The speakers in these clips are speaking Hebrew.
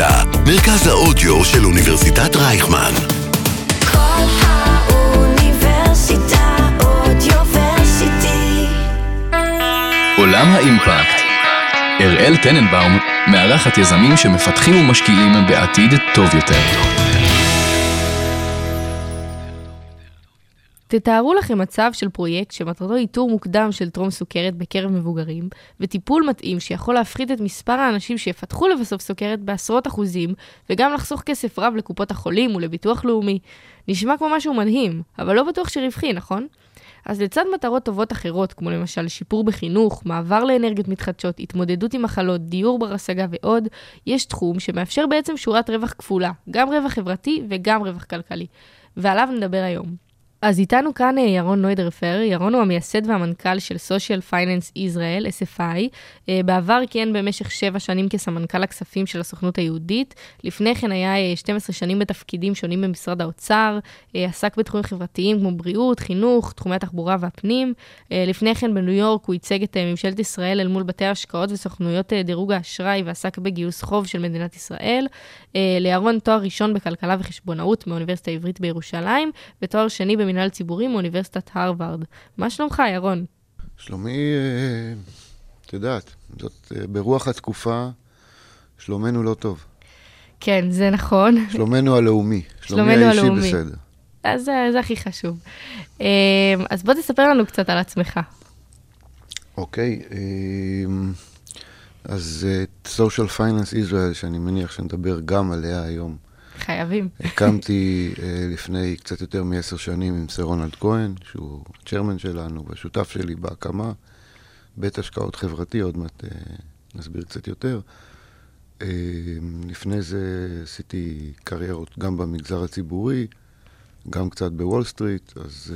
אוניברסיטה, מרכז האודיו של אוניברסיטת רייכמן. כל האוניברסיטה אודיוורסיטי. עולם האימפקט. אראל טננבאום מארחת יזמים שמפתחים ומשקיעים בעתיד טוב יותר. תתארו לכם מצב של פרויקט שמטרתו איתור מוקדם של טרום סוכרת בקרב מבוגרים, וטיפול מתאים שיכול להפחית את מספר האנשים שיפתחו לבסוף סוכרת בעשרות אחוזים, וגם לחסוך כסף רב לקופות החולים ולביטוח לאומי. נשמע כמו משהו מדהים, אבל לא בטוח שרווחי, נכון? אז לצד מטרות טובות אחרות, כמו למשל שיפור בחינוך, מעבר לאנרגיות מתחדשות, התמודדות עם מחלות, דיור בר השגה ועוד, יש תחום שמאפשר בעצם שורת רווח כפולה, גם רווח חברתי וגם רווח כלכלי. ועליו נדבר היום. אז איתנו כאן אה, ירון נוידרפר, ירון הוא המייסד והמנכ"ל של Social Finance Israel, SFI. אה, בעבר כיהן במשך שבע שנים כסמנכ"ל הכספים של הסוכנות היהודית. לפני כן היה 12 אה, שנים בתפקידים שונים במשרד האוצר, עסק בתחומים חברתיים כמו בריאות, חינוך, תחומי התחבורה והפנים. לפני כן בניו יורק הוא ייצג את ממשלת ישראל אל מול בתי ההשקעות וסוכנויות דירוג האשראי ועסק בגיוס חוב של מדינת ישראל. לירון תואר ראשון בכלכלה וחשבונאות מאוניברסיטה העברית בירושלים, ותואר שני במנהל ציבורי מאוניברסיטת הרווארד. מה שלומך, ירון? שלומי, אה, את יודעת, זאת אה, ברוח התקופה, שלומנו לא טוב. כן, זה נכון. שלומנו הלאומי. שלומי האישי הלאומי. בסדר. אז זה, זה הכי חשוב. אה, אז בוא תספר לנו קצת על עצמך. אוקיי, אז Social Finance Israel, שאני מניח שנדבר גם עליה היום, חייבים. הקמתי uh, לפני קצת יותר מעשר שנים עם סר רונלד כהן, שהוא צ'רמן שלנו והשותף שלי בהקמה, בית השקעות חברתי, עוד מעט uh, נסביר קצת יותר. Uh, לפני זה עשיתי קריירות גם במגזר הציבורי, גם קצת בוול סטריט, אז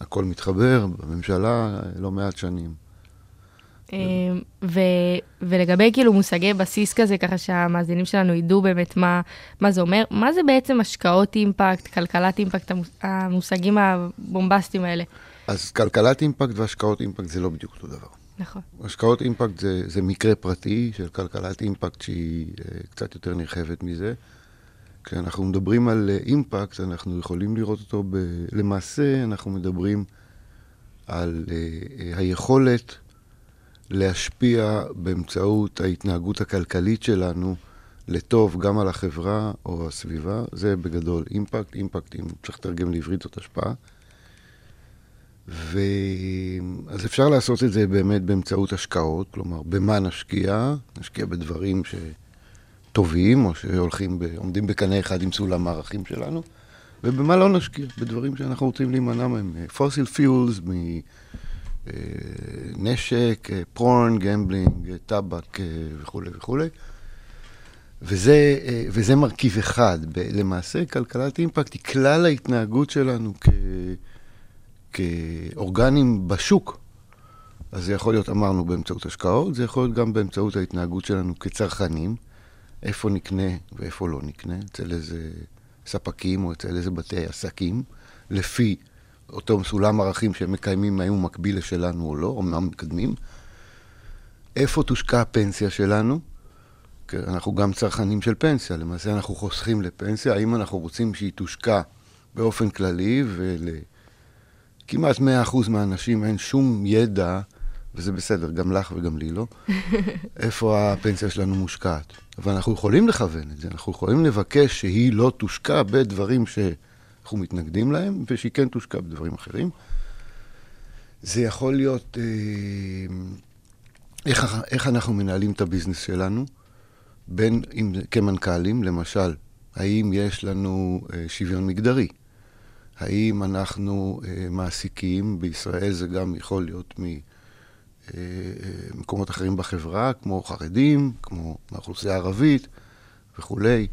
הכל מתחבר, בממשלה לא מעט שנים. אמ, ו- ולגבי כאילו מושגי בסיס כזה, ככה שהמאזינים שלנו ידעו באמת מה, מה זה אומר, מה זה בעצם השקעות אימפקט, כלכלת אימפקט, המושגים הבומבסטיים האלה? אז כלכלת אימפקט והשקעות אימפקט זה לא בדיוק אותו דבר. נכון. השקעות אימפקט זה, זה מקרה פרטי של כלכלת אימפקט שהיא uh, קצת יותר נרחבת מזה. כשאנחנו מדברים על uh, אימפקט, אנחנו יכולים לראות אותו, ב... למעשה אנחנו מדברים על uh, היכולת להשפיע באמצעות ההתנהגות הכלכלית שלנו לטוב גם על החברה או הסביבה. זה בגדול impact. impact, אם צריך לתרגם לעברית, זאת השפעה. ו... אז אפשר לעשות את זה באמת באמצעות השקעות, כלומר, במה נשקיע? נשקיע בדברים שטובים, או שעומדים ב... בקנה אחד עם סולם הערכים שלנו, ובמה לא נשקיע? בדברים שאנחנו רוצים להימנע מהם. fossil fuels, מ... אה, נשק, porn, אה, gambling, אה, טבק וכולי וכולי. וזה, וזה מרכיב אחד. למעשה, כלכלת אימפקט היא כלל ההתנהגות שלנו כ, כאורגנים בשוק. אז זה יכול להיות, אמרנו, באמצעות השקעות, זה יכול להיות גם באמצעות ההתנהגות שלנו כצרכנים, איפה נקנה ואיפה לא נקנה, אצל איזה ספקים או אצל איזה בתי עסקים, לפי אותו סולם ערכים שהם מקיימים האם הוא מקביל לשלנו או לא, מה מקדמים. איפה תושקע הפנסיה שלנו? אנחנו גם צרכנים של פנסיה, למעשה אנחנו חוסכים לפנסיה, האם אנחנו רוצים שהיא תושקע באופן כללי, ולכמעט 100% מהאנשים אין שום ידע, וזה בסדר, גם לך וגם לי לא, איפה הפנסיה שלנו מושקעת. אבל אנחנו יכולים לכוון את זה, אנחנו יכולים לבקש שהיא לא תושקע בדברים ש... אנחנו מתנגדים להם, ושהיא כן תושקע בדברים אחרים. זה יכול להיות אה, איך, איך אנחנו מנהלים את הביזנס שלנו, בין אם כמנכ"לים, למשל, האם יש לנו אה, שוויון מגדרי? האם אנחנו אה, מעסיקים, בישראל זה גם יכול להיות ממקומות אחרים בחברה, כמו חרדים, כמו מהאוכלוסייה הערבית וכולי.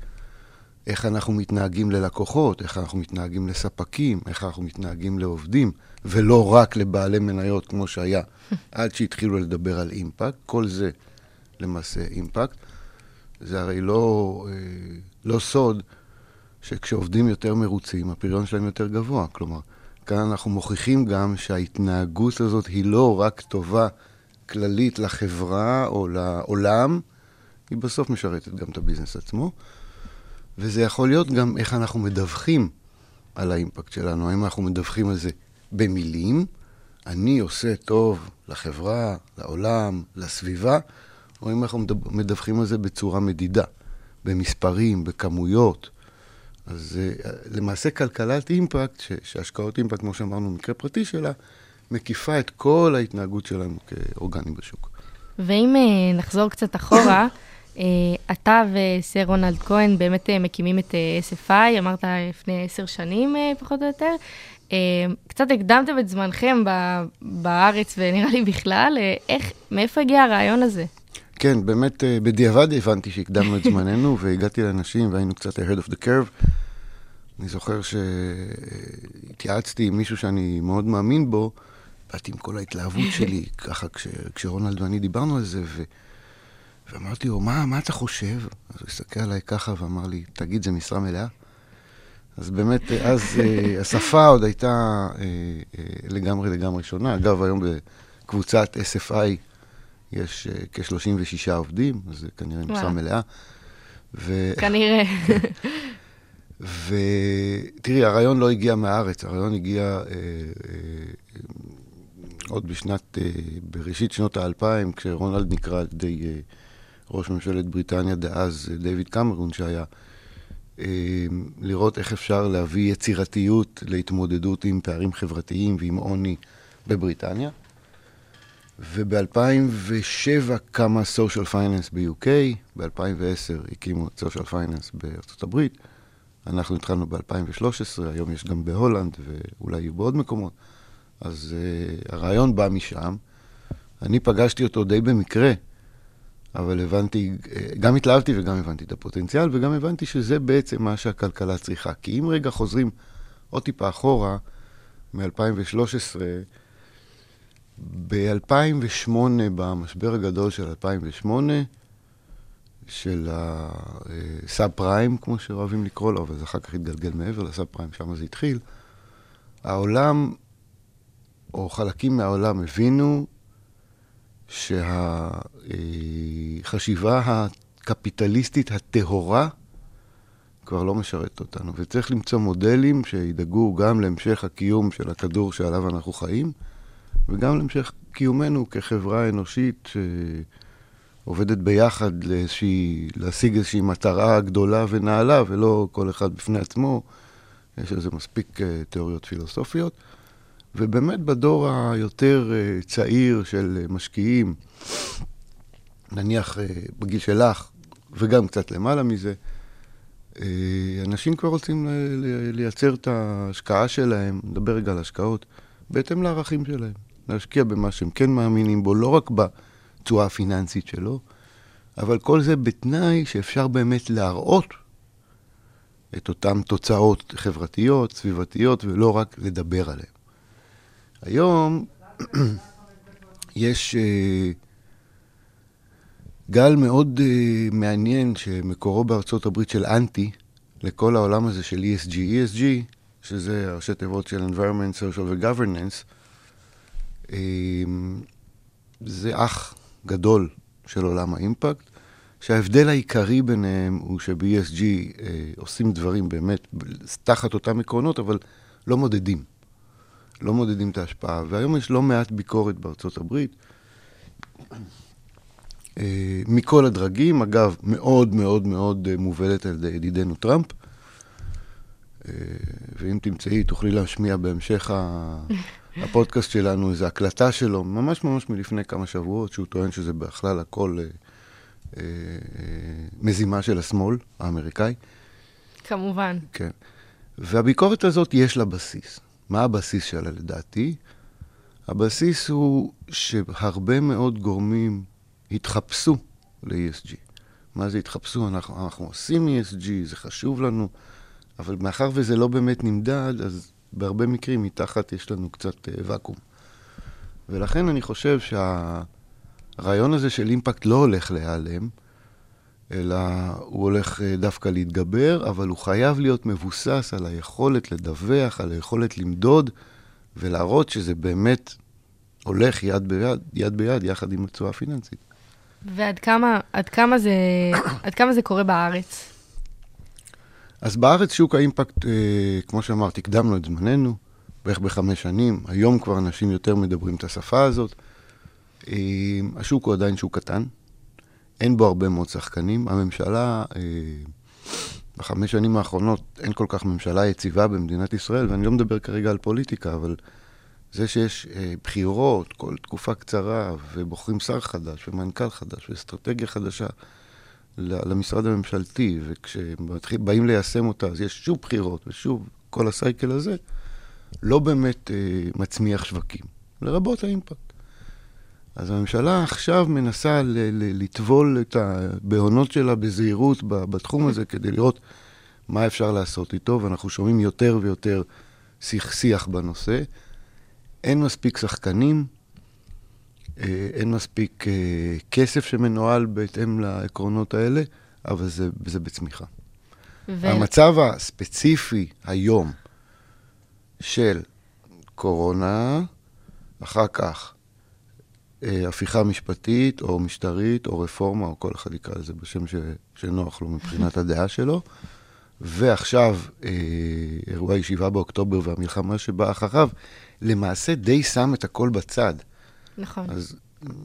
איך אנחנו מתנהגים ללקוחות, איך אנחנו מתנהגים לספקים, איך אנחנו מתנהגים לעובדים, ולא רק לבעלי מניות כמו שהיה עד שהתחילו לדבר על אימפקט. כל זה למעשה אימפקט. זה הרי לא, אה, לא סוד שכשעובדים יותר מרוצים, הפריון שלהם יותר גבוה. כלומר, כאן אנחנו מוכיחים גם שההתנהגות הזאת היא לא רק טובה כללית לחברה או לעולם, היא בסוף משרתת גם את הביזנס עצמו. וזה יכול להיות גם איך אנחנו מדווחים על האימפקט שלנו. האם אנחנו מדווחים על זה במילים, אני עושה טוב לחברה, לעולם, לסביבה, או אם אנחנו מדו- מדווחים על זה בצורה מדידה, במספרים, בכמויות. אז למעשה כלכלת אימפקט, שהשקעות אימפקט, כמו שאמרנו, מקרה פרטי שלה, מקיפה את כל ההתנהגות שלנו כאורגנים בשוק. ואם אה, נחזור קצת אחורה, אתה וסר רונלד כהן באמת אה, מקימים את אה, SFI, אמרת לפני עשר שנים אה, פחות או יותר. אה, קצת הקדמתם את זמנכם בארץ ונראה לי בכלל, אה, איך, מאיפה הגיע הרעיון הזה? כן, באמת, אה, בדיעבד הבנתי שהקדמנו את זמננו, והגעתי לאנשים והיינו קצת ahead of the curve. אני זוכר שהתייעצתי עם מישהו שאני מאוד מאמין בו, באתי עם כל ההתלהבות שלי, ככה כש, כשרונלד ואני דיברנו על זה, ו, ואמרתי לו, מה, מה אתה חושב? אז הוא הסתכל עליי ככה ואמר לי, תגיד, זה משרה מלאה? אז באמת, אז אה, השפה עוד הייתה אה, אה, לגמרי לגמרי שונה. אגב, היום בקבוצת SFI יש אה, כ-36 עובדים, אז זה כנראה משרה. מלאה. ו... כנראה. ותראי, הרעיון לא הגיע מהארץ, הרעיון הגיע אה, אה, עוד בשנת, אה, בראשית שנות האלפיים, כשרונלד נקרא על ידי אה, ראש ממשלת בריטניה דאז, אה, דיוויד קמרון, שהיה, אה, לראות איך אפשר להביא יצירתיות להתמודדות עם פערים חברתיים ועם עוני בבריטניה. וב-2007 קמה Social Finance ב-UK, ב-2010 הקימו את Social Finance בארצות הברית. אנחנו התחלנו ב-2013, היום יש גם בהולנד ואולי יהיו בעוד מקומות. אז uh, הרעיון בא משם. אני פגשתי אותו די במקרה, אבל הבנתי, אה, גם התלהבתי וגם הבנתי את הפוטנציאל, וגם הבנתי שזה בעצם מה שהכלכלה צריכה. כי אם רגע חוזרים עוד טיפה אחורה, מ-2013, ב-2008, במשבר הגדול של 2008, של הסאב פריים, כמו שאוהבים לקרוא לו, אבל זה אחר כך התגלגל מעבר לסאב פריים, שם זה התחיל. העולם, או חלקים מהעולם, הבינו שהחשיבה הקפיטליסטית הטהורה כבר לא משרתת אותנו, וצריך למצוא מודלים שידאגו גם להמשך הקיום של הכדור שעליו אנחנו חיים, וגם להמשך קיומנו כחברה אנושית שעובדת ביחד לאיזושהי, להשיג איזושהי מטרה גדולה ונעלה, ולא כל אחד בפני עצמו. יש לזה מספיק אה, תיאוריות פילוסופיות. ובאמת בדור היותר אה, צעיר של אה, משקיעים, נניח אה, בגיל שלך, וגם קצת למעלה מזה, אנשים כבר רוצים לייצר את ההשקעה שלהם, נדבר רגע על השקעות, בהתאם לערכים שלהם. להשקיע במה שהם כן מאמינים בו, לא רק בתשואה הפיננסית שלו, אבל כל זה בתנאי שאפשר באמת להראות את אותן תוצאות חברתיות, סביבתיות, ולא רק לדבר עליהן. היום יש אה, גל מאוד אה, מעניין שמקורו בארצות הברית של אנטי לכל העולם הזה של ESG. ESG, שזה ראשי תיבות של environment, social ו-governance, אה, זה אח גדול של עולם האימפקט, שההבדל העיקרי ביניהם הוא שב-ESG עושים דברים באמת תחת אותם עקרונות, אבל לא מודדים. לא מודדים את ההשפעה. והיום יש לא מעט ביקורת בארצות הברית, אה, מכל הדרגים, אגב, מאוד מאוד מאוד אה, מובלת על ידי ידידנו טראמפ. אה, ואם תמצאי, תוכלי להשמיע בהמשך הפודקאסט שלנו איזו הקלטה שלו, ממש ממש מלפני כמה שבועות, שהוא טוען שזה בכלל הכל אה, אה, מזימה של השמאל האמריקאי. כמובן. כן. והביקורת הזאת יש לה בסיס. מה הבסיס שלה לדעתי? הבסיס הוא שהרבה מאוד גורמים התחפשו ל-ESG. מה זה התחפשו? אנחנו, אנחנו עושים ESG, זה חשוב לנו, אבל מאחר וזה לא באמת נמדד, אז בהרבה מקרים מתחת יש לנו קצת אה, ואקום. ולכן אני חושב שהרעיון הזה של אימפקט לא הולך להיעלם, אלא הוא הולך אה, דווקא להתגבר, אבל הוא חייב להיות מבוסס על היכולת לדווח, על היכולת למדוד ולהראות שזה באמת הולך יד ביד, יד ביד, יחד עם התשואה הפיננסית. ועד כמה, עד כמה זה, עד כמה זה קורה בארץ? אז בארץ שוק האימפקט, אה, כמו שאמרתי, הקדמנו את זמננו, בערך בחמש שנים. היום כבר אנשים יותר מדברים את השפה הזאת. אה, השוק הוא עדיין שוק קטן, אין בו הרבה מאוד שחקנים. הממשלה, אה, בחמש שנים האחרונות אין כל כך ממשלה יציבה במדינת ישראל, ואני לא מדבר כרגע על פוליטיקה, אבל זה שיש אה, בחירות כל תקופה קצרה, ובוחרים שר חדש, ומנכ"ל חדש, ואסטרטגיה חדשה למשרד הממשלתי, וכשבאים ליישם אותה, אז יש שוב בחירות, ושוב כל הסייקל הזה, לא באמת אה, מצמיח שווקים, לרבות האימפקט. אז הממשלה עכשיו מנסה לטבול את הבהונות שלה בזהירות בתחום הזה, כדי לראות מה אפשר לעשות איתו, ואנחנו שומעים יותר ויותר שיח, שיח בנושא. אין מספיק שחקנים, אה, אין מספיק אה, כסף שמנוהל בהתאם לעקרונות האלה, אבל זה, זה בצמיחה. ו... המצב הספציפי היום של קורונה, אחר כך הפיכה משפטית או משטרית או רפורמה, או כל אחד יקרא לזה בשם ש... שנוח לו מבחינת הדעה שלו, ועכשיו אה, אירוע ישיבה באוקטובר והמלחמה שבאה אחריו, למעשה די שם את הכל בצד. נכון. אז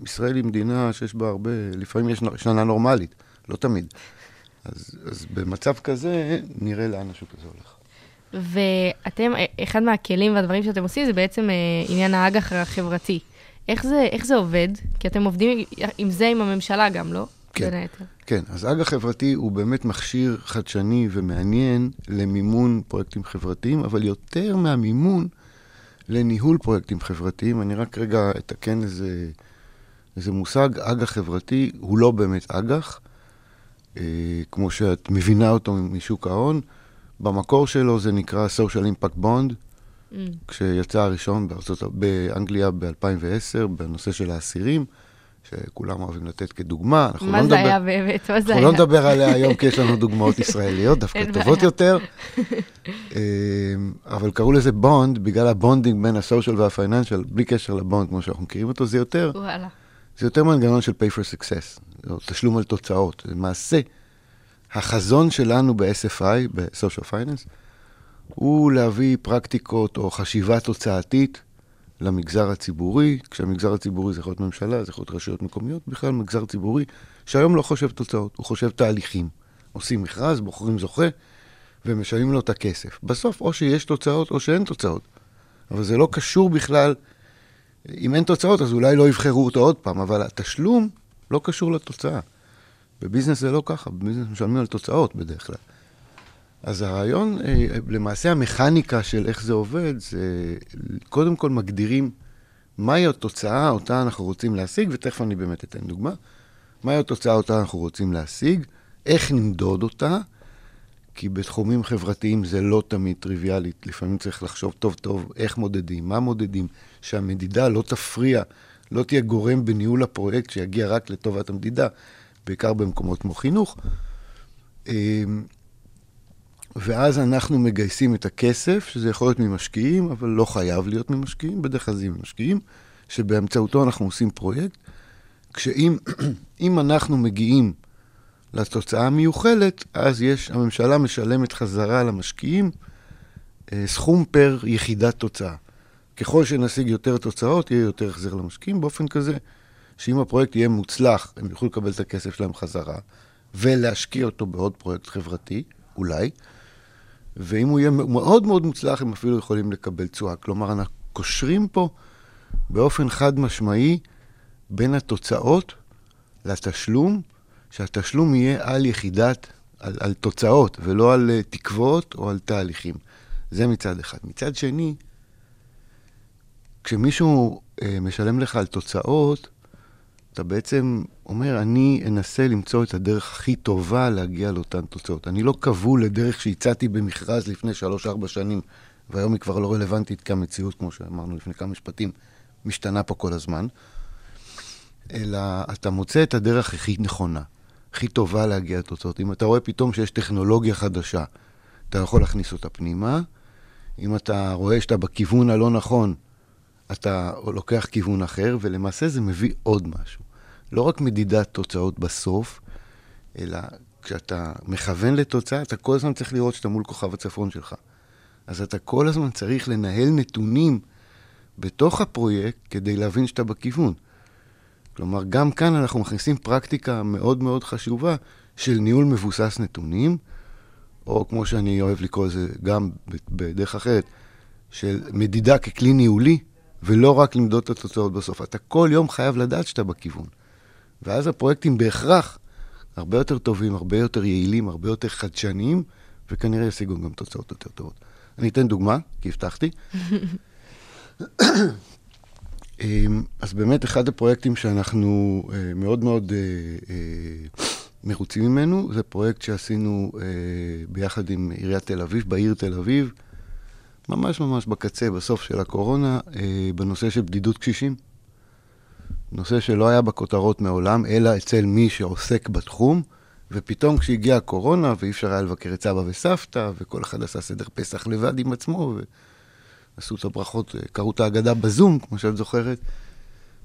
ישראל היא מדינה שיש בה הרבה, לפעמים יש שנה נורמלית, לא תמיד. אז, אז במצב כזה, נראה לאן השוק הזה הולך. ואתם, אחד מהכלים והדברים שאתם עושים זה בעצם אה, עניין האג"ח החברתי. איך זה, איך זה עובד? כי אתם עובדים עם זה עם הממשלה גם, לא? כן. בין היתר. כן, אז אג"ח חברתי הוא באמת מכשיר חדשני ומעניין למימון פרויקטים חברתיים, אבל יותר מהמימון, לניהול פרויקטים חברתיים. אני רק רגע אתקן איזה, איזה מושג, אג"ח חברתי הוא לא באמת אג"ח, אה, כמו שאת מבינה אותו משוק ההון. במקור שלו זה נקרא social impact bond, Mm. כשיצא הראשון בארצות, באנגליה ב-2010, בנושא של האסירים, שכולם אוהבים לתת כדוגמה. אנחנו מה לא זה נדבר, היה באמת? מה זה אנחנו היה? לא נדבר עליה היום כי יש לנו דוגמאות ישראליות, דווקא טובות בעיה. יותר. אמ, אבל קראו לזה bond, בגלל ה bonding בין ה social וה financial, בלי קשר ל bond כמו שאנחנו מכירים אותו, זה יותר, וואלה. זה יותר מנגנון של pay for success, תשלום על תוצאות. למעשה, החזון שלנו ב-SFI, ב-social finance, הוא להביא פרקטיקות או חשיבה תוצאתית למגזר הציבורי, כשהמגזר הציבורי זה יכול להיות ממשלה, זה יכול להיות רשויות מקומיות, בכלל מגזר ציבורי, שהיום לא חושב תוצאות, הוא חושב תהליכים. עושים מכרז, בוחרים זוכה, ומשלמים לו את הכסף. בסוף, או שיש תוצאות או שאין תוצאות. אבל זה לא קשור בכלל, אם אין תוצאות, אז אולי לא יבחרו אותו עוד פעם, אבל התשלום לא קשור לתוצאה. בביזנס זה לא ככה, בביזנס משלמים על תוצאות בדרך כלל. אז הרעיון, אה, למעשה המכניקה של איך זה עובד, זה קודם כל מגדירים מהי התוצאה אותה אנחנו רוצים להשיג, ותכף אני באמת אתן דוגמה. מהי התוצאה אותה אנחנו רוצים להשיג, איך נמדוד אותה, כי בתחומים חברתיים זה לא תמיד טריוויאלי, לפעמים צריך לחשוב טוב טוב איך מודדים, מה מודדים, שהמדידה לא תפריע, לא תהיה גורם בניהול הפרויקט שיגיע רק לטובת המדידה, בעיקר במקומות כמו חינוך. ואז אנחנו מגייסים את הכסף, שזה יכול להיות ממשקיעים, אבל לא חייב להיות ממשקיעים, בדרך כלל זה ממשקיעים, שבאמצעותו אנחנו עושים פרויקט, כשאם אם אנחנו מגיעים לתוצאה המיוחלת, אז יש, הממשלה משלמת חזרה למשקיעים אה, סכום פר יחידת תוצאה. ככל שנשיג יותר תוצאות, יהיה יותר החזר למשקיעים, באופן כזה שאם הפרויקט יהיה מוצלח, הם יוכלו לקבל את הכסף שלהם חזרה, ולהשקיע אותו בעוד פרויקט חברתי, אולי, ואם הוא יהיה מאוד מאוד מוצלח, הם אפילו יכולים לקבל תשואה. כלומר, אנחנו קושרים פה באופן חד משמעי בין התוצאות לתשלום, שהתשלום יהיה על יחידת, על, על תוצאות, ולא על uh, תקוות או על תהליכים. זה מצד אחד. מצד שני, כשמישהו uh, משלם לך על תוצאות, אתה בעצם אומר, אני אנסה למצוא את הדרך הכי טובה להגיע לאותן תוצאות. אני לא כבול לדרך שהצעתי במכרז לפני 3-4 שנים, והיום היא כבר לא רלוונטית, כי המציאות, כמו שאמרנו לפני כמה משפטים, משתנה פה כל הזמן. אלא אתה מוצא את הדרך הכי נכונה, הכי טובה להגיע לתוצאות. אם אתה רואה פתאום שיש טכנולוגיה חדשה, אתה יכול להכניס אותה פנימה. אם אתה רואה שאתה בכיוון הלא נכון, אתה לוקח כיוון אחר, ולמעשה זה מביא עוד משהו. לא רק מדידת תוצאות בסוף, אלא כשאתה מכוון לתוצאה, אתה כל הזמן צריך לראות שאתה מול כוכב הצפון שלך. אז אתה כל הזמן צריך לנהל נתונים בתוך הפרויקט כדי להבין שאתה בכיוון. כלומר, גם כאן אנחנו מכניסים פרקטיקה מאוד מאוד חשובה של ניהול מבוסס נתונים, או כמו שאני אוהב לקרוא לזה גם בדרך אחרת, של מדידה ככלי ניהולי, ולא רק למדוד את התוצאות בסוף. אתה כל יום חייב לדעת שאתה בכיוון. ואז הפרויקטים בהכרח הרבה יותר טובים, הרבה יותר יעילים, הרבה יותר חדשניים, וכנראה ישיגו גם תוצאות יותר טובות. אני אתן דוגמה, כי הבטחתי. אמ, אז באמת אחד הפרויקטים שאנחנו אה, מאוד מאוד אה, אה, מרוצים ממנו, זה פרויקט שעשינו ביחד עם עיריית תל אביב, בעיר תל אביב, ממש ממש בקצה, בסוף של הקורונה, בנושא של בדידות קשישים. נושא שלא היה בכותרות מעולם, אלא אצל מי שעוסק בתחום, ופתאום כשהגיעה הקורונה ואי אפשר היה לבקר את סבא וסבתא, וכל אחד עשה סדר פסח לבד עם עצמו, ועשו את הברכות, קראו את ההגדה בזום, כמו שאת זוכרת,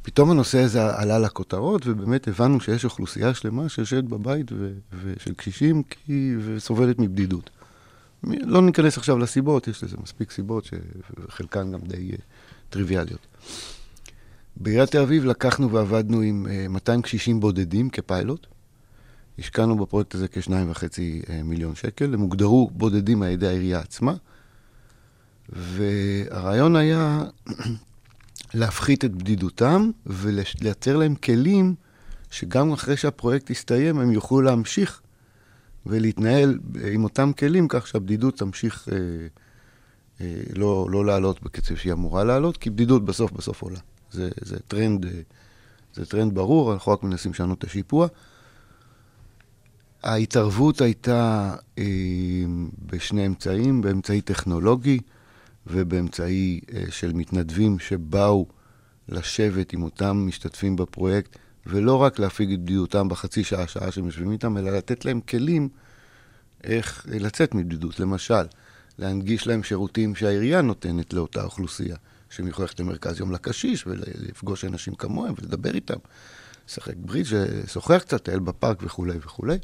פתאום הנושא הזה עלה לכותרות, ובאמת הבנו שיש אוכלוסייה שלמה שיושבת בבית ו- ושל קשישים כי... וסובלת מבדידות. לא ניכנס עכשיו לסיבות, יש לזה מספיק סיבות שחלקן גם די uh, טריוויאליות. בעיריית תל אביב לקחנו ועבדנו עם uh, 200 קשישים בודדים כפיילוט. השקענו בפרויקט הזה כשניים וחצי uh, מיליון שקל. הם הוגדרו בודדים על ידי העירייה עצמה. והרעיון היה להפחית את בדידותם ולייצר להם כלים שגם אחרי שהפרויקט יסתיים הם יוכלו להמשיך ולהתנהל עם אותם כלים כך שהבדידות תמשיך אה, אה, לא, לא לעלות בקצב שהיא אמורה לעלות, כי בדידות בסוף בסוף עולה. זה, זה, טרנד, אה, זה טרנד ברור, אנחנו רק מנסים לשנות את השיפוע. ההתערבות הייתה אה, בשני אמצעים, באמצעי טכנולוגי. ובאמצעי אה, של מתנדבים שבאו לשבת עם אותם משתתפים בפרויקט, ולא רק להפיג את בדידותם בחצי שעה, שעה שהם יושבים איתם, אלא לתת להם כלים איך לצאת מבדידות. למשל, להנגיש להם שירותים שהעירייה נותנת לאותה אוכלוסייה, שהם יכולים ללכת למרכז יום לקשיש ולפגוש אנשים כמוהם ולדבר איתם, לשחק ברידג', לשוחח קצת, לטייל בפארק וכולי וכולי.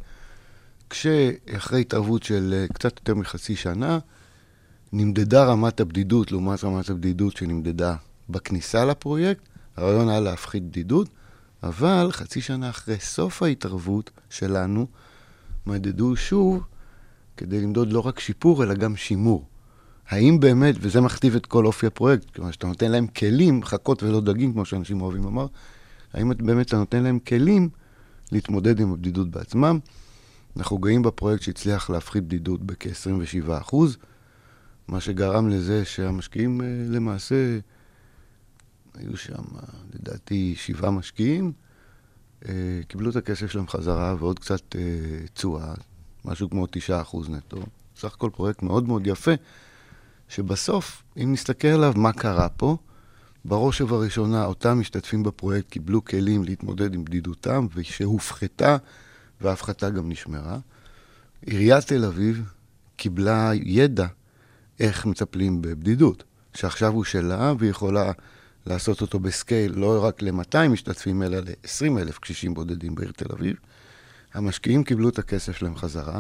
כשאחרי התערבות של אה, קצת יותר מחצי שנה, נמדדה רמת הבדידות לעומת רמת הבדידות שנמדדה בכניסה לפרויקט. הרעיון היה להפחית בדידות, אבל חצי שנה אחרי סוף ההתערבות שלנו, מדדו שוב כדי למדוד לא רק שיפור, אלא גם שימור. האם באמת, וזה מכתיב את כל אופי הפרויקט, כלומר שאתה נותן להם כלים, חכות ולא דגים, כמו שאנשים אוהבים לומר, האם באמת אתה נותן להם כלים להתמודד עם הבדידות בעצמם? אנחנו גאים בפרויקט שהצליח להפחית בדידות בכ-27%. מה שגרם לזה שהמשקיעים אה, למעשה, היו שם, לדעתי, שבעה משקיעים, אה, קיבלו את הכסף שלהם חזרה ועוד קצת אה, תשואה, משהו כמו תשעה אחוז נטו. סך הכל פרויקט מאוד מאוד יפה, שבסוף, אם נסתכל עליו, מה קרה פה? בראש ובראשונה, אותם משתתפים בפרויקט קיבלו כלים להתמודד עם בדידותם, ושהופחתה, וההפחתה גם נשמרה. עיריית תל אביב קיבלה ידע איך מטפלים בבדידות, שעכשיו הוא שלה והיא יכולה לעשות אותו בסקייל לא רק ל-200 משתתפים, אלא ל-20 אלף קשישים בודדים בעיר תל אביב. המשקיעים קיבלו את הכסף שלהם חזרה,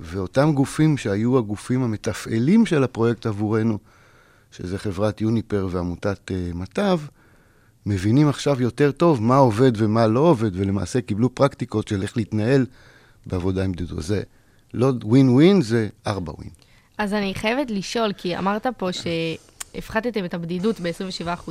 ואותם גופים שהיו הגופים המתפעלים של הפרויקט עבורנו, שזה חברת יוניפר ועמותת uh, מט"ב, מבינים עכשיו יותר טוב מה עובד ומה לא עובד, ולמעשה קיבלו פרקטיקות של איך להתנהל בעבודה עם בדידות. זה לא ווין ווין, זה ארבע ווין. אז אני חייבת לשאול, כי אמרת פה שהפחתתם את הבדידות ב-27%.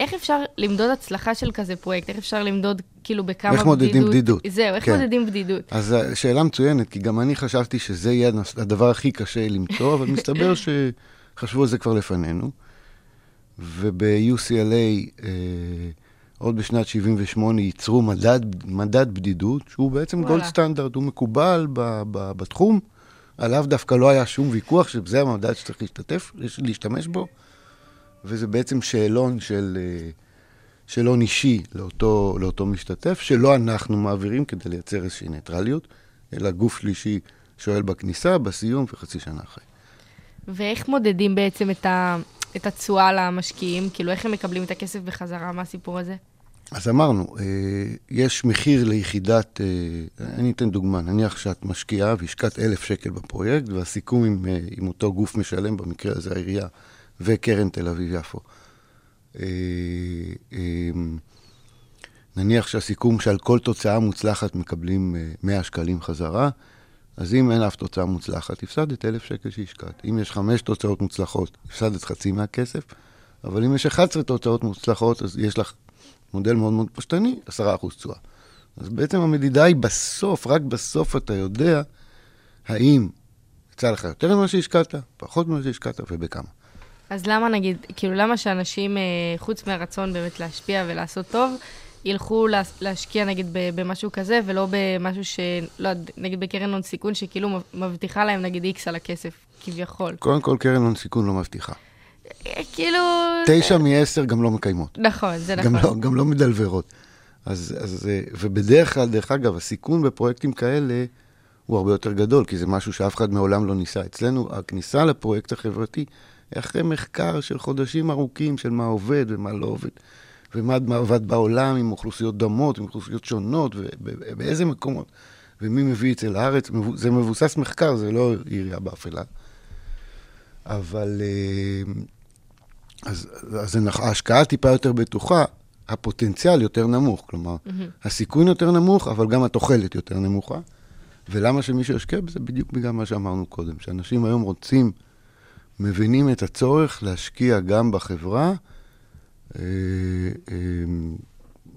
איך אפשר למדוד הצלחה של כזה פרויקט? איך אפשר למדוד כאילו בכמה בדידות? איך מודדים בדידות? זהו, איך כן. מודדים בדידות? אז שאלה מצוינת, כי גם אני חשבתי שזה יהיה הדבר הכי קשה למצוא, אבל מסתבר שחשבו על זה כבר לפנינו. וב-UCLA, אה, עוד בשנת 78' ייצרו מדד, מדד בדידות, שהוא בעצם וואלה. גולד סטנדרט, הוא מקובל ב, ב, בתחום. עליו דווקא לא היה שום ויכוח שזה המדד שצריך להשתתף, להשתמש בו, וזה בעצם שאלון של, אה, שאלון אישי לאותו, לאותו משתתף, שלא אנחנו מעבירים כדי לייצר איזושהי ניטרליות, אלא גוף שלישי שואל בכניסה, בסיום וחצי שנה אחרי. ואיך מודדים בעצם את, התשואה למשקיעים? כאילו, איך הם מקבלים את הכסף בחזרה מהסיפור הזה? אז אמרנו, אה, יש מחיר ליחידת, אה, אני אתן דוגמה, נניח שאת משקיעה והשקעת אלף שקל בפרויקט, והסיכום עם, אה, עם אותו גוף משלם, במקרה הזה העירייה וקרן תל אביב-יפו. נניח שהסיכום שעל כל תוצאה מוצלחת מקבלים אה, 100 שקלים חזרה, אז אם אין אף תוצאה מוצלחת, הפסדת אלף שקל שהשקעת. אם יש חמש תוצאות מוצלחות, הפסדת חצי מהכסף, אבל אם יש 11 תוצאות מוצלחות, אז יש לך מודל מאוד מאוד פשטני, 10% תשואה. אז בעצם המדידה היא בסוף, רק בסוף אתה יודע האם יצא לך יותר ממה שהשקעת, פחות ממה שהשקעת ובכמה. אז למה נגיד, כאילו למה שאנשים, אה, חוץ מהרצון באמת להשפיע ולעשות טוב, ילכו לה, להשקיע נגיד במשהו כזה, ולא במשהו ש... לא נגיד בקרן הון סיכון, שכאילו מב- מבטיחה להם נגיד איקס על הכסף, כביכול. קודם כל, קרן הון סיכון לא מבטיחה. כאילו... תשע מעשר גם לא מקיימות. נכון, זה נכון. גם לא, גם לא מדלברות. אז, אז, אה, ובדרך כלל, דרך אגב, הסיכון בפרויקטים כאלה הוא הרבה יותר גדול, כי זה משהו שאף אחד מעולם לא ניסה. אצלנו, הכניסה לפרויקט החברתי היא אחרי מחקר של חודשים ארוכים של מה עובד ומה לא עובד, ומה מה עבד בעולם עם אוכלוסיות דומות, עם אוכלוסיות שונות, ובאיזה מקומות, ומי מביא את זה לארץ. זה מבוסס מחקר, זה לא עירייה באפלה. אבל... אה, אז, אז ההשקעה טיפה יותר בטוחה, הפוטנציאל יותר נמוך. כלומר, mm-hmm. הסיכון יותר נמוך, אבל גם התוחלת יותר נמוכה. ולמה שמישהו ישקיע בזה? בדיוק בגלל מה שאמרנו קודם, שאנשים היום רוצים, מבינים את הצורך להשקיע גם בחברה, אה, אה,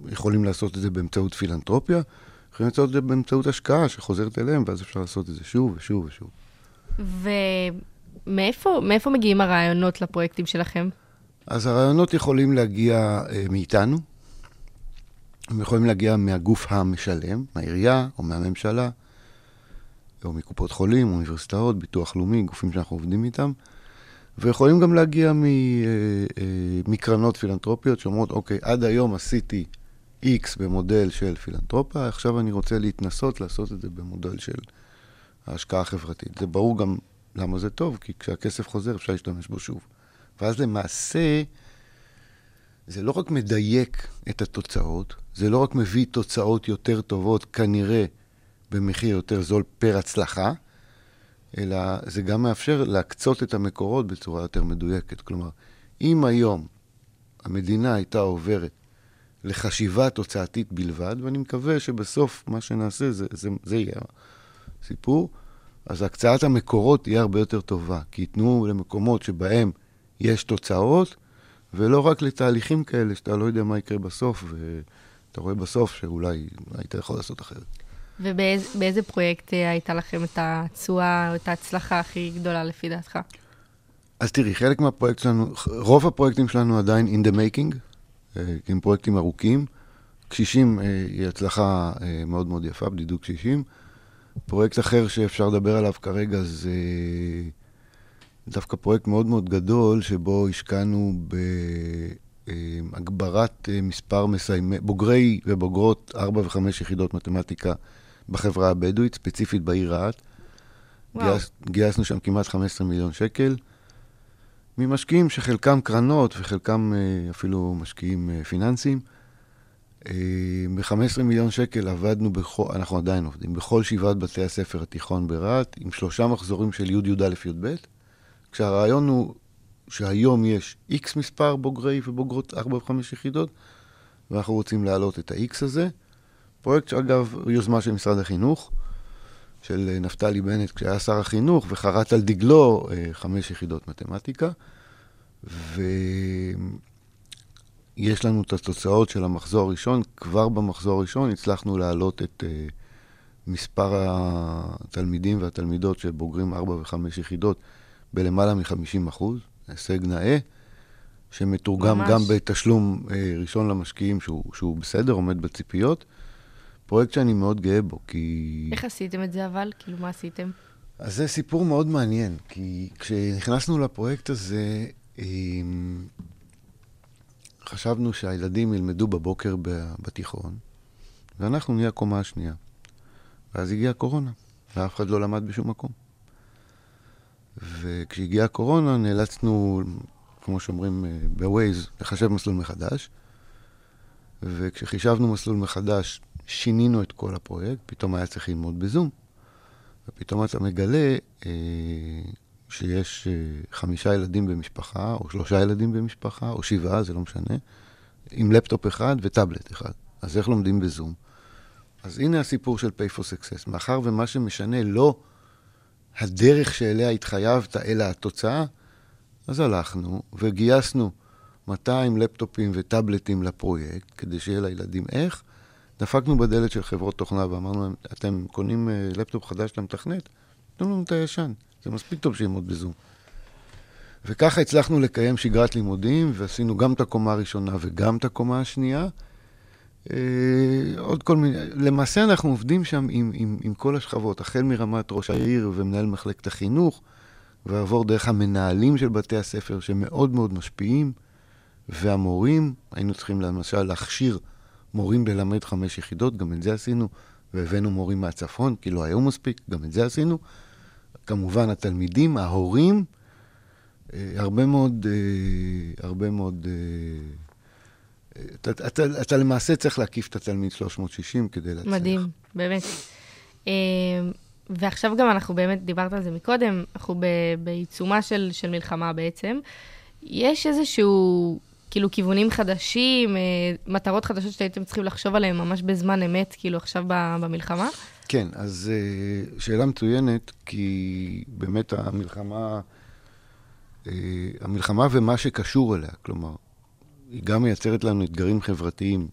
יכולים לעשות את זה באמצעות פילנטרופיה, יכולים לעשות את זה באמצעות השקעה שחוזרת אליהם, ואז אפשר לעשות את זה שוב ושוב ושוב. ומאיפה מאיפה מגיעים הרעיונות לפרויקטים שלכם? אז הרעיונות יכולים להגיע אה, מאיתנו, הם יכולים להגיע מהגוף המשלם, מהעירייה או מהממשלה, או מקופות חולים, אוניברסיטאות, ביטוח לאומי, גופים שאנחנו עובדים איתם, ויכולים גם להגיע מ, אה, אה, מקרנות פילנטרופיות שאומרות, אוקיי, עד היום עשיתי X במודל של פילנטרופיה, עכשיו אני רוצה להתנסות לעשות את זה במודל של ההשקעה החברתית. זה ברור גם למה זה טוב, כי כשהכסף חוזר אפשר להשתמש בו שוב. ואז למעשה, זה לא רק מדייק את התוצאות, זה לא רק מביא תוצאות יותר טובות, כנראה במחיר יותר זול פר הצלחה, אלא זה גם מאפשר להקצות את המקורות בצורה יותר מדויקת. כלומר, אם היום המדינה הייתה עוברת לחשיבה תוצאתית בלבד, ואני מקווה שבסוף מה שנעשה זה, זה, זה יהיה הסיפור, אז הקצאת המקורות תהיה הרבה יותר טובה, כי ייתנו למקומות שבהם יש תוצאות, ולא רק לתהליכים כאלה שאתה לא יודע מה יקרה בסוף, ואתה רואה בסוף שאולי היית יכול לעשות אחרת. ובאיזה פרויקט אה, הייתה לכם את התשואה או את ההצלחה הכי גדולה לפי דעתך? אז תראי, חלק מהפרויקט שלנו, רוב הפרויקטים שלנו עדיין in the making, אה, הם פרויקטים ארוכים. קשישים אה, היא הצלחה מאוד מאוד יפה, בדידוק קשישים. פרויקט אחר שאפשר לדבר עליו כרגע זה דווקא פרויקט מאוד מאוד גדול, שבו השקענו בהגברת אה, מספר מסיימי, בוגרי ובוגרות 4 ו-5 יחידות מתמטיקה בחברה הבדואית, ספציפית בעיר רהט. גייס, גייסנו שם כמעט 15 מיליון שקל, ממשקיעים שחלקם קרנות וחלקם אה, אפילו משקיעים אה, פיננסיים. אה, ב-15 מיליון שקל עבדנו, בכל, אנחנו עדיין עובדים, בכל שבעת בתי הספר התיכון ברהט, עם שלושה מחזורים של י' י"א י"ב, כשהרעיון הוא שהיום יש X מספר בוגרי ובוגרות 4 ו-5 יחידות, ואנחנו רוצים להעלות את ה-X הזה. פרויקט הוא יוזמה של משרד החינוך, של אה, נפתלי בנט כשהיה שר החינוך, וחרט על דגלו אה, חמש יחידות מתמטיקה. ויש לנו את התוצאות של המחזור הראשון. כבר במחזור הראשון הצלחנו להעלות את אה, מספר התלמידים והתלמידות שבוגרים ארבע וחמש יחידות בלמעלה מ-50 אחוז, הישג נאה, שמתורגם ממש. גם בתשלום אה, ראשון למשקיעים שהוא, שהוא בסדר, עומד בציפיות. פרויקט שאני מאוד גאה בו, כי... איך עשיתם את זה אבל? כאילו, מה עשיתם? אז זה סיפור מאוד מעניין, כי כשנכנסנו לפרויקט הזה, אמ, חשבנו שהילדים ילמדו בבוקר בתיכון, ואנחנו נהיה הקומה השנייה. ואז הגיעה הקורונה, ואף אחד לא למד בשום מקום. וכשהגיעה הקורונה נאלצנו, כמו שאומרים אה, בווייז, לחשב מסלול מחדש. וכשחישבנו מסלול מחדש, שינינו את כל הפרויקט, פתאום היה צריך ללמוד בזום. ופתאום אתה מגלה אה, שיש אה, חמישה ילדים במשפחה, או שלושה ילדים במשפחה, או שבעה, זה לא משנה, עם לפטופ אחד וטאבלט אחד. אז איך לומדים בזום? אז הנה הסיפור של Pay for Success. מאחר ומה שמשנה לא הדרך שאליה התחייבת, אלא התוצאה, אז הלכנו וגייסנו 200 לפטופים וטאבלטים לפרויקט, כדי שיהיה לילדים איך. דפקנו בדלת של חברות תוכנה ואמרנו להם, אתם קונים אה, לפטופ חדש למתכנת? תנו לנו את הישן, זה מספיק טוב שילמוד בזום. וככה הצלחנו לקיים שגרת לימודים, ועשינו גם את הקומה הראשונה וגם את הקומה השנייה. אה, עוד כל מיני, למעשה אנחנו עובדים שם עם, עם, עם כל השכבות, החל מרמת ראש העיר ומנהל מחלקת החינוך, ועבור דרך המנהלים של בתי הספר שמאוד מאוד משפיעים, והמורים, היינו צריכים למשל להכשיר מורים ללמד חמש יחידות, גם את זה עשינו, והבאנו מורים מהצפון, כי לא היו מספיק, גם את זה עשינו. כמובן התלמידים, ההורים, אה, הרבה מאוד, אה, הרבה מאוד... אה, אתה, אתה, אתה למעשה צריך להקיף את התלמיד 360 כדי להצליח. מדהים, באמת. ועכשיו גם אנחנו באמת, דיברת על זה מקודם, אנחנו ב- בעיצומה של, של מלחמה בעצם. יש איזשהו, כאילו, כיוונים חדשים, מטרות חדשות שהייתם צריכים לחשוב עליהן ממש בזמן אמת, כאילו, עכשיו במלחמה? כן, אז אה, שאלה מצוינת, כי באמת המלחמה, אה, המלחמה ומה שקשור אליה, כלומר, היא גם מייצרת לנו אתגרים חברתיים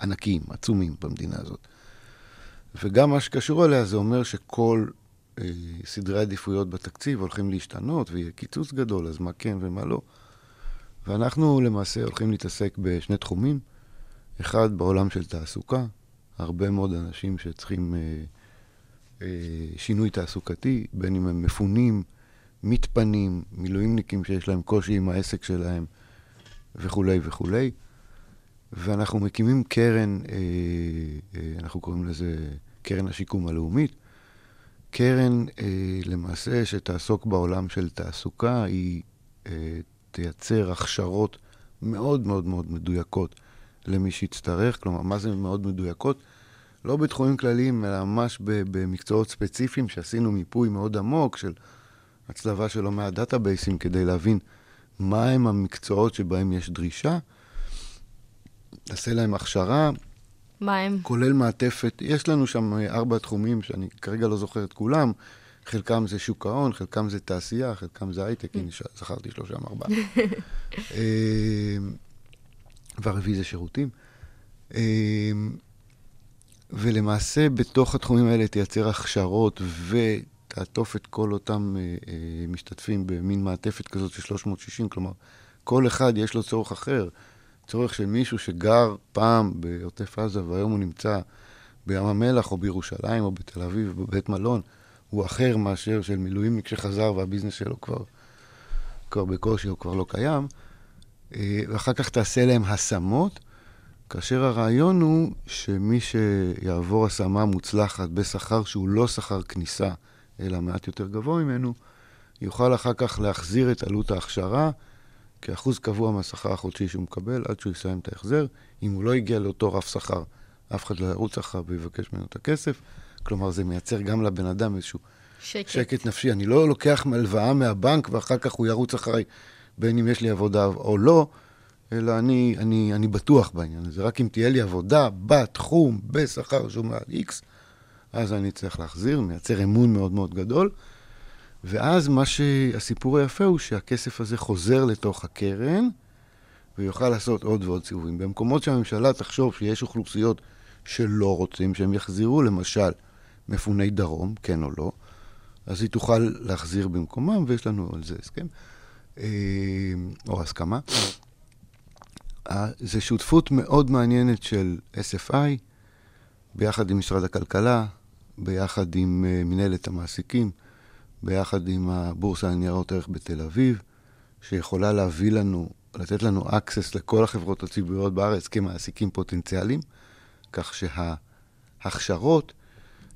ענקיים, עצומים במדינה הזאת. וגם מה שקשור אליה זה אומר שכל אה, סדרי עדיפויות בתקציב הולכים להשתנות ויהיה קיצוץ גדול, אז מה כן ומה לא. ואנחנו למעשה הולכים להתעסק בשני תחומים. אחד, בעולם של תעסוקה, הרבה מאוד אנשים שצריכים אה, אה, שינוי תעסוקתי, בין אם הם מפונים, מתפנים, מילואימניקים שיש להם קושי עם העסק שלהם וכולי וכולי. ואנחנו מקימים קרן, אה, אה, אנחנו קוראים לזה קרן השיקום הלאומית. קרן אה, למעשה שתעסוק בעולם של תעסוקה, היא אה, תייצר הכשרות מאוד מאוד מאוד מדויקות למי שיצטרך. כלומר, מה זה מאוד מדויקות? לא בתחומים כלליים, אלא ממש במקצועות ספציפיים שעשינו מיפוי מאוד עמוק של הצלבה של לא מעט דאטאבייסים כדי להבין מהם המקצועות שבהם יש דרישה. נעשה להם הכשרה, מה הם? כולל מעטפת. יש לנו שם אה, ארבע תחומים שאני כרגע לא זוכר את כולם. חלקם זה שוק ההון, חלקם זה תעשייה, חלקם זה הייטק, הנה, ש- זכרתי שלושה מארבעה. והרביעי זה שירותים. אה, ולמעשה, בתוך התחומים האלה תייצר הכשרות ותעטוף את כל אותם אה, אה, משתתפים במין מעטפת כזאת של 360, כלומר, כל אחד יש לו צורך אחר. צורך של מישהו שגר פעם בעוטף עזה והיום הוא נמצא בים המלח או בירושלים או בתל אביב בבית מלון, הוא אחר מאשר של מילואימניק שחזר והביזנס שלו כבר, כבר בקושי או כבר לא קיים. אה, ואחר כך תעשה להם השמות, כאשר הרעיון הוא שמי שיעבור השמה מוצלחת בשכר שהוא לא שכר כניסה, אלא מעט יותר גבוה ממנו, יוכל אחר כך להחזיר את עלות ההכשרה כאחוז קבוע מהשכר החודשי שהוא מקבל עד שהוא יסיים את ההחזר. אם הוא לא הגיע לאותו רף שכר, אף אחד לא ירוץ אחריו ויבקש ממנו את הכסף. כלומר, זה מייצר גם לבן אדם איזשהו שקט. שקט נפשי. אני לא לוקח הלוואה מהבנק ואחר כך הוא ירוץ אחריי, בין אם יש לי עבודה או לא, אלא אני, אני, אני בטוח בעניין הזה. רק אם תהיה לי עבודה בתחום, בשכר שהוא מעל X, אז אני צריך להחזיר, מייצר אמון מאוד מאוד גדול. ואז מה שהסיפור היפה הוא שהכסף הזה חוזר לתוך הקרן, ויוכל לעשות עוד ועוד סיבובים. במקומות שהממשלה תחשוב שיש אוכלוסיות שלא רוצים שהם יחזירו, למשל, מפוני דרום, כן או לא, אז היא תוכל להחזיר במקומם, ויש לנו על זה הסכם, אה, או הסכמה. אה, זו שותפות מאוד מעניינת של SFI, ביחד עם משרד הכלכלה, ביחד עם אה, מנהלת המעסיקים, ביחד עם הבורסה לניירות ערך בתל אביב, שיכולה להביא לנו, לתת לנו access לכל החברות הציבוריות בארץ כמעסיקים פוטנציאליים, כך שההכשרות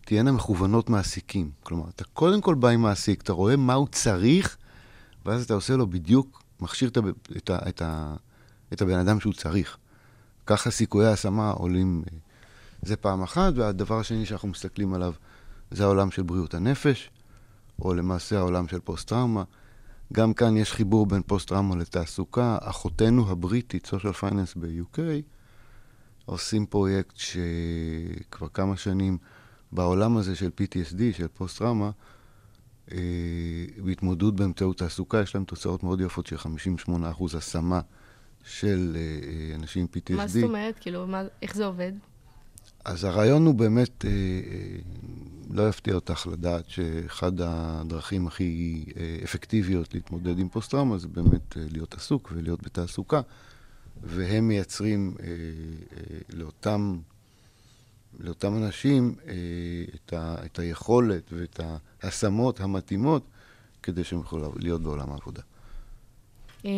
תהיינה מכוונות מעסיקים. כלומר, אתה קודם כל בא עם מעסיק, אתה רואה מה הוא צריך, ואז אתה עושה לו בדיוק, מכשיר את, את, את, את הבן אדם שהוא צריך. ככה סיכויי ההשמה עולים, אה, זה פעם אחת, והדבר השני שאנחנו מסתכלים עליו זה העולם של בריאות הנפש, או למעשה העולם של פוסט-טראומה. גם כאן יש חיבור בין פוסט-טראומה לתעסוקה. אחותנו הבריטית, social finance ב-UK, עושים פרויקט שכבר כמה שנים בעולם הזה של PTSD, של פוסט-טראומה, בהתמודדות באמצעות תעסוקה, יש להם תוצאות מאוד יפות של 58% השמה של אה, אה, אנשים עם PTSD. מה זאת אומרת? כאילו, מה, איך זה עובד? אז הרעיון הוא באמת, אה, אה, לא יפתיע אותך לדעת שאחד הדרכים הכי אה, אפקטיביות להתמודד עם פוסט-טראומה זה באמת אה, להיות עסוק ולהיות בתעסוקה, והם מייצרים אה, אה, לאותם, לאותם אנשים אה, את, ה, את היכולת ואת ההשמות המתאימות כדי שהם יוכלו להיות בעולם העבודה. אמ,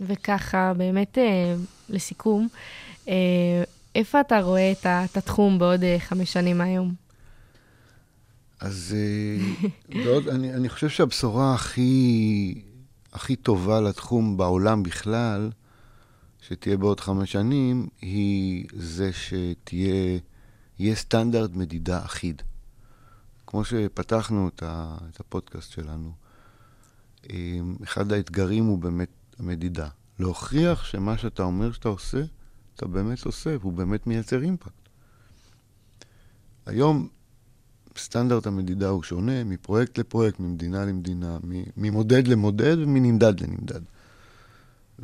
וככה, באמת, אה, לסיכום, אה, איפה אתה רואה את התחום בעוד חמש שנים מהיום? אז בעוד, אני, אני חושב שהבשורה הכי, הכי טובה לתחום בעולם בכלל, שתהיה בעוד חמש שנים, היא זה שתהיה יהיה סטנדרט מדידה אחיד. כמו שפתחנו את, הפודקאסט שלנו, אה, אחד האתגרים הוא באמת המדידה. להוכיח שמה שאתה אומר שאתה עושה, אתה באמת עושה, והוא באמת מייצר אימפקט. היום סטנדרט המדידה הוא שונה מפרויקט לפרויקט, ממדינה למדינה, ממודד למודד ומנמדד לנמדד.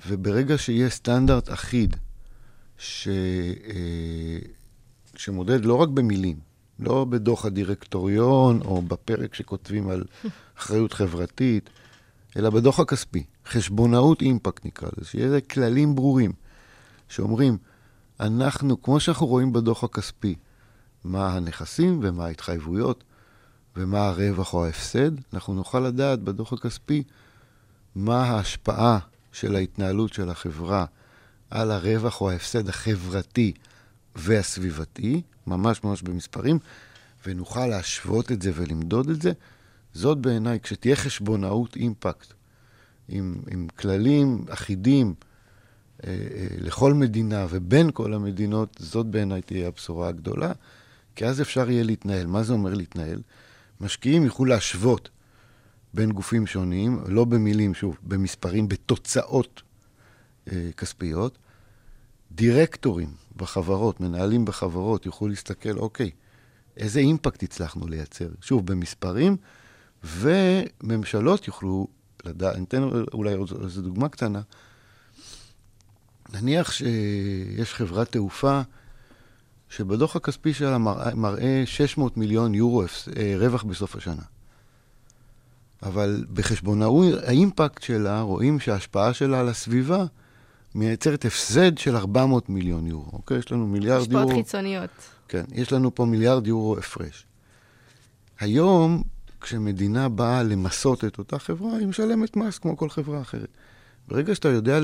וברגע שיהיה סטנדרט אחיד, ש... שמודד לא רק במילים, לא בדוח הדירקטוריון או בפרק שכותבים על אחריות חברתית, אלא בדוח הכספי, חשבונאות אימפקט נקרא לזה, שיהיה לזה כללים ברורים, שאומרים, אנחנו, כמו שאנחנו רואים בדוח הכספי, מה הנכסים ומה ההתחייבויות ומה הרווח או ההפסד, אנחנו נוכל לדעת בדוח הכספי מה ההשפעה של ההתנהלות של החברה על הרווח או ההפסד החברתי והסביבתי, ממש ממש במספרים, ונוכל להשוות את זה ולמדוד את זה. זאת בעיניי, כשתהיה חשבונאות אימפקט, עם, עם כללים אחידים אה, אה, לכל מדינה ובין כל המדינות, זאת בעיניי תהיה הבשורה הגדולה, כי אז אפשר יהיה להתנהל. מה זה אומר להתנהל? משקיעים יוכלו להשוות בין גופים שונים, לא במילים, שוב, במספרים, בתוצאות אה, כספיות. דירקטורים בחברות, מנהלים בחברות, יוכלו להסתכל, אוקיי, איזה אימפקט הצלחנו לייצר? שוב, במספרים, וממשלות יוכלו לדעת, אני אתן אולי עוד איזו דוגמה קטנה. נניח שיש חברת תעופה שבדוח הכספי שלה מראה, מראה 600 מיליון יורו אה, רווח בסוף השנה. אבל בחשבונאות האימפקט שלה, רואים שההשפעה שלה על הסביבה מייצרת הפסד של 400 מיליון יורו. אוקיי? יש לנו מיליארד יורו. השפעות חיצוניות. כן, יש לנו פה מיליארד יורו הפרש. היום, כשמדינה באה למסות את אותה חברה, היא משלמת מס כמו כל חברה אחרת. ברגע שאתה יודע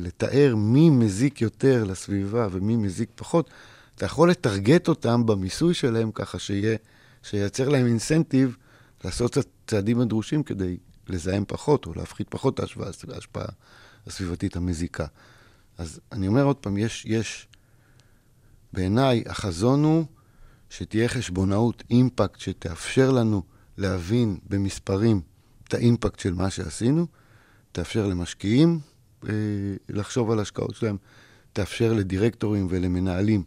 לתאר מי מזיק יותר לסביבה ומי מזיק פחות, אתה יכול לטרגט אותם במיסוי שלהם ככה שיהיה, שייצר להם אינסנטיב לעשות את הצעדים הדרושים כדי לזהם פחות או להפחית פחות את ההשפעה הסביבתית המזיקה. אז אני אומר עוד פעם, יש, יש בעיניי, החזון הוא שתהיה חשבונאות אימפקט שתאפשר לנו להבין במספרים את ה impact של מה שעשינו, תאפשר למשקיעים אה, לחשוב על השקעות שלהם, תאפשר לדירקטורים ולמנהלים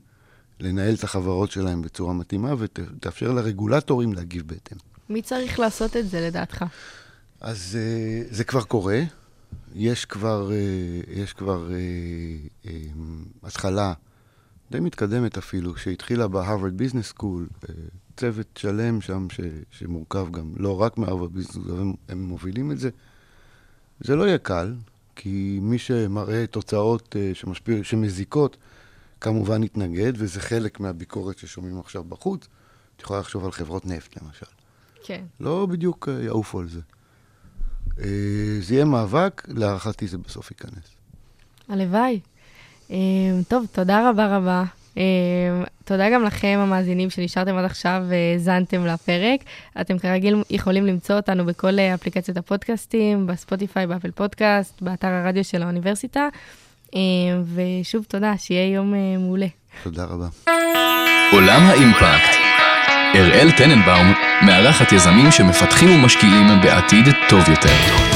לנהל את החברות שלהם בצורה מתאימה, ותאפשר לרגולטורים להגיב בהתאם. מי צריך לעשות את זה לדעתך? אז אה, זה כבר קורה. יש כבר, אה, יש כבר אה, אה, התחלה די מתקדמת אפילו, שהתחילה ב Harvard Business School, צוות שלם שם ש, שמורכב גם לא רק מהרווארד ביזנס סקול, הם, הם מובילים את זה. זה לא יהיה קל, כי מי שמראה תוצאות שמשפיע, שמזיקות, כמובן יתנגד, וזה חלק מהביקורת ששומעים עכשיו בחוץ. את יכולה לחשוב על חברות נפט למשל. כן. לא בדיוק יעופו על זה. אה, זה יהיה מאבק, להערכתי זה בסוף ייכנס. הלוואי. אה, טוב, תודה רבה רבה. אה, תודה גם לכם, המאזינים, שנשארתם עד עכשיו והאזנתם לפרק. אתם כרגיל יכולים למצוא אותנו בכל אפליקציות הפודקאסטים, בספוטיפיי, באפל פודקאסט, באתר הרדיו של האוניברסיטה. ושוב תודה, שיהיה יום מעולה. תודה רבה. עולם האימפקט. אראל טננבאום מארחת יזמים שמפתחים ומשקיעים בעתיד טוב יותר.